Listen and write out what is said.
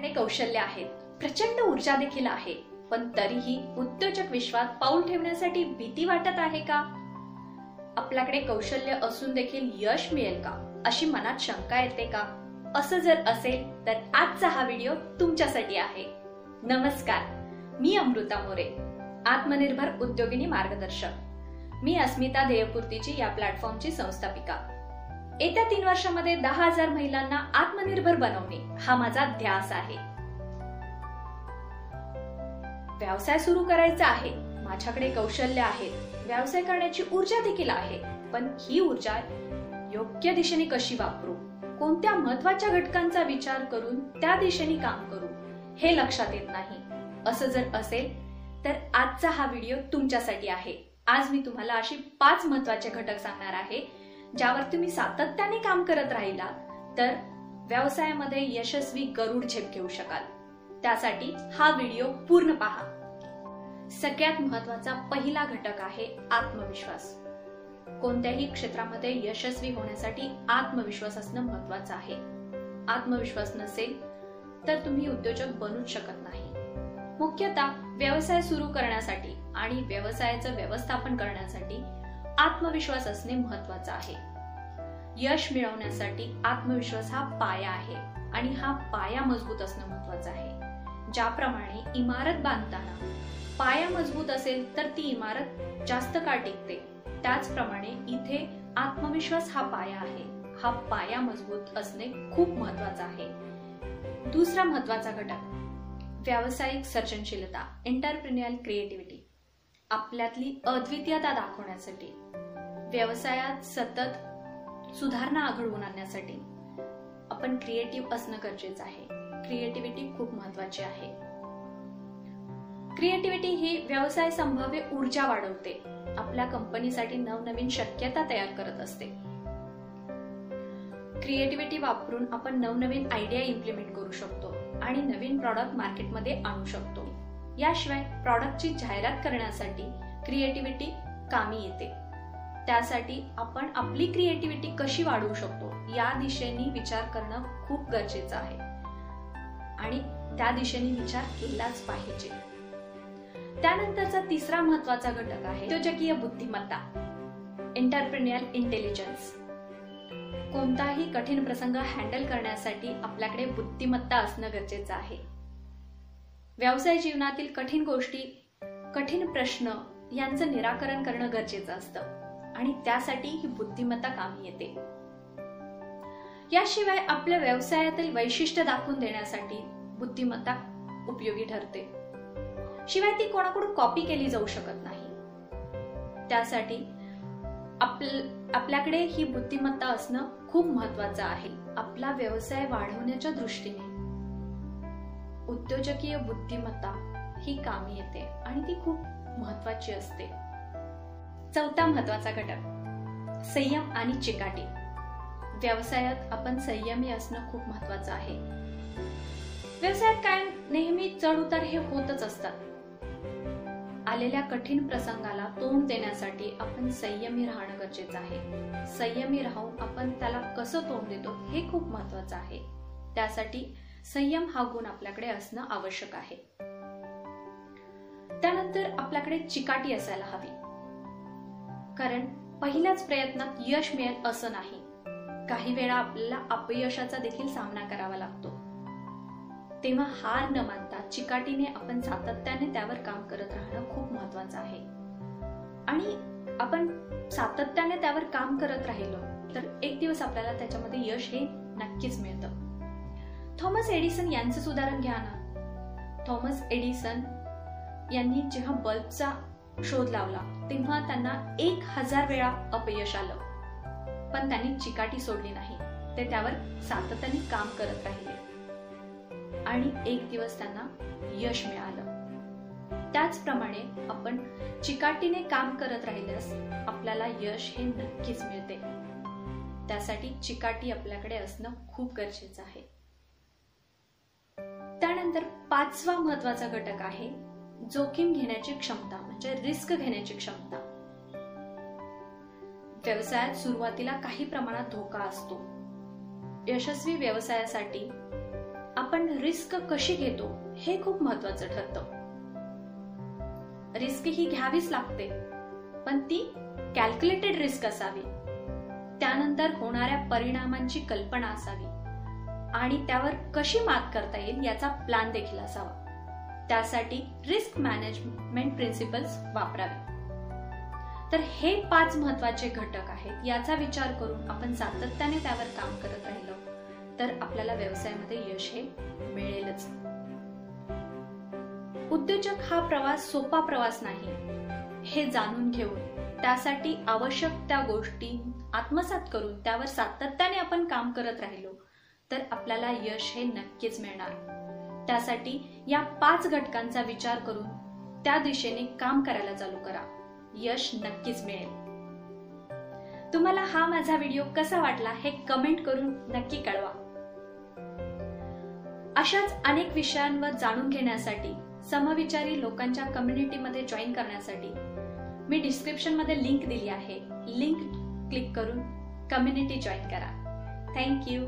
आणि कौशल्य आहेत. प्रचंड ऊर्जा देखील आहे. पण तरीही उद्योजक विश्वात पाऊल ठेवण्यासाठी भीती वाटत आहे का? आपल्याकडे कौशल्य असून देखील यश मिळेल का? अशी मनात शंका येते का? असं जर असेल तर आजचा हा व्हिडिओ तुमच्यासाठी आहे. नमस्कार. मी अमृता मोरे आत्मनिर्भर उद्योगिनी मार्गदर्शक. मी अस्मिता ध्येयपूर्तीची या प्लॅटफॉर्मची संस्थापिका. येत्या तीन वर्षामध्ये दहा हजार महिलांना आत्मनिर्भर बनवणे हा माझा ध्यास आहे. व्यवसाय सुरू करायचा आहे. माझ्याकडे कौशल्य आहेत व्यवसाय करण्याची ऊर्जा देखील आहे. पण ही ऊर्जा योग्य दिशेने कशी वापरू? कोणत्या महत्त्वाच्या घटकांचा विचार करून त्या दिशेने काम करू? हे लक्षात येत नाही. असं जर असेल तर आजचा हा व्हिडिओ तुमच्यासाठी आहे. आज मी तुम्हाला अशी पाच महत्त्वाचे घटक सांगणार आहे. ज्यावर तुम्ही सातत्याने काम करत राहिला तर व्यवसायामध्ये यशस्वी गरुड झेप घेऊ शकाल. त्यासाठी हा व्हिडिओ पूर्ण पहा. सगळ्यात महत्त्वाचा पहिला घटक आहे आत्मविश्वास. कोणत्याही क्षेत्रामध्ये यशस्वी होण्यासाठी आत्मविश्वास असणं महत्वाचं आहे. आत्मविश्वास नसेल तर तुम्ही उद्योजक बनूच शकत नाही. मुख्यतः व्यवसाय सुरू करण्यासाठी आणि व्यवसायाचं व्यवस्थापन करण्यासाठी आत्मविश्वास असणे महत्वाचं आहे. यश मिळवण्यासाठी आत्मविश्वास हा पाया आहे आणि हा पाया मजबूत असणं महत्वाचं आहे. ज्याप्रमाणे इमारत बांधताना पाया मजबूत असेल तर ती इमारत जास्त काळ टिकते. त्याचप्रमाणे इथे आत्मविश्वास हा पाया आहे. हा पाया मजबूत असणे खूप महत्त्वाचा आहे. दुसरा महत्त्वाचा घटक व्यावसायिक सर्जनशीलता एंटरप्रिन्युअल क्रिएटिव्हिटी आपल्यातली अद्वितीयता दाखवण्यासाठी व्यवसायात सतत सुधारणा घडवून आणण्यासाठी आपण क्रिएटिव्ह असणं गरजेचं आहे. क्रिएटिव्हिटी खूप महत्वाची आहे. क्रिएटिव्हिटी ही व्यवसाय संभाव्य ऊर्जा वाढवते. आपल्या कंपनीसाठी नवनवीन शक्यता तयार करत असते. क्रिएटिव्हिटी वापरून आपण नवनवीन आयडिया इम्प्लिमेंट करू शकतो आणि नवीन प्रॉडक्ट मार्केटमध्ये आणू शकतो. याशिवाय प्रॉडक्टची जाहिरात करण्यासाठी क्रिएटिव्हिटी कामी येते. त्यासाठी आपण आपली क्रिएटिव्हिटी कशी वाढवू शकतो या दिशेने विचार करणं खूप गरजेचं आहे. आणि त्या दिशेने विचार केलाच पाहिजे. त्यानंतरचा तिसरा महत्त्वाचा घटक आहे उद्योजकीय बुद्धिमत्ता एंटरप्रिन्युअल इंटेलिजन्स कोणताही कठीण प्रसंग हँडल करण्यासाठी आपल्याकडे बुद्धिमत्ता असणं गरजेचं आहे. व्यवसाय जीवनातील कठीण गोष्टी कठीण प्रश्न यांचं निराकरण करणं गरजेचं असतं. आणि त्यासाठी ही बुद्धिमत्ता कामी येते. याशिवाय आपल्या व्यवसायातील वैशिष्ट्य दाखवून देण्यासाठी बुद्धिमत्ता उपयोगी ठरते. शिवाय ती कोणाकडून कॉपी केली जाऊ शकत नाही. त्यासाठी आपल्याकडे ही बुद्धिमत्ता असणं खूप महत्वाचं आहे. आपला व्यवसाय वाढवण्याच्या दृष्टीने. उद्योजकीय बुद्धिमत्ता ही कामी येते आणि ती खूप महत्वाची असते. चौथा महत्त्वाचा घटक संयम आणि चिकाटी. व्यवसायात आपण संयमी असणं खूप महत्वाचं आहे. व्यवसायात काय नेहमी चढ उतार हे होतच असतात. आलेल्या कठीण प्रसंगाला तोंड देण्यासाठी आपण संयमी राहणं गरजेचं आहे. संयमी राहून आपण त्याला कसं तोंड देतो हे खूप महत्वाचं आहे. त्यासाठी संयम हा गुण आपल्याकडे असणं आवश्यक आहे. त्यानंतर आपल्याकडे चिकाटी असायला हवी. कारण पहिल्याच प्रयत्नात यश मिळेल असं नाही. काही वेळा आपल्याला अपयशाचा देखील सामना करावा लागतो. तेव्हा हार न मानता चिकाटीने आपण सातत्याने त्यावर काम करत राहणं खूप महत्वाचं आहे. आणि आपण सातत्याने त्यावर काम करत राहिलो तर एक दिवस आपल्याला त्याच्यामध्ये यश हे नक्कीच मिळतं. थॉमस एडिसन यांचं उदाहरण घ्या ना. थॉमस एडिसन यांनी जेव्हा बल्बचा शोध लावला. तेव्हा त्यांना एक हजार वेळा अपयश आलं. पण त्यांनी चिकाटी सोडली नाही. ते त्यावर सातत्याने काम करत राहिले. आणि एक दिवस त्यांना यश मिळालं. त्याचप्रमाणे आपण चिकाटीने काम करत राहिल्यास आपल्याला यश हे नक्कीच मिळते. त्यासाठी चिकाटी आपल्याकडे असणं खूप गरजेचं आहे. त्यानंतर पाचवा महत्त्वाचा घटक आहे जोखीम घेण्याची क्षमता म्हणजे रिस्क घेण्याची क्षमता. व्यवसायात सुरुवातीला काही प्रमाणात धोका असतो. यशस्वी व्यवसायासाठी आपण रिस्क कशी घेतो हे खूप महत्वाचं ठरतं. रिस्क ही घ्यावीच लागते पण ती कॅल्क्युलेटेड रिस्क असावी. त्यानंतर होणाऱ्या परिणामांची कल्पना असावी. आणि त्यावर कशी मात करता येईल याचा प्लॅन देखील असावा. त्यासाठी रिस्क मॅनेजमेंट प्रिन्सिपल्स वापरावे. तर हे पाच महत्त्वाचे घटक आहेत याचा विचार करून आपण सातत्याने त्यावर काम करत राहिलो तर आपल्याला व्यवसायामध्ये यश हे मिळेलच. उद्योजक हा प्रवास सोपा प्रवास नाही हे जाणून घेऊन त्यासाठी आवश्यक त्या गोष्टी आत्मसात करून त्यावर सातत्याने आपण काम करत राहिलो तर आपल्याला यश हे नक्कीच मिळणार. त्यासाठी या पाच घटकांचा विचार करून त्या दिशेने काम करायला चालू करा. यश नक्कीच मिळेल. तुम्हाला हा माझा व्हिडिओ कसा वाटला हे कमेंट करून नक्की कळवा. अशाच अनेक विषयांवर जाणून घेण्यासाठी समविचारी लोकांच्या कम्युनिटीमध्ये जॉईन करण्यासाठी मी डिस्क्रिप्शनमध्ये लिंक दिली आहे. लिंक क्लिक करून कम्युनिटी जॉईन करा. Thank you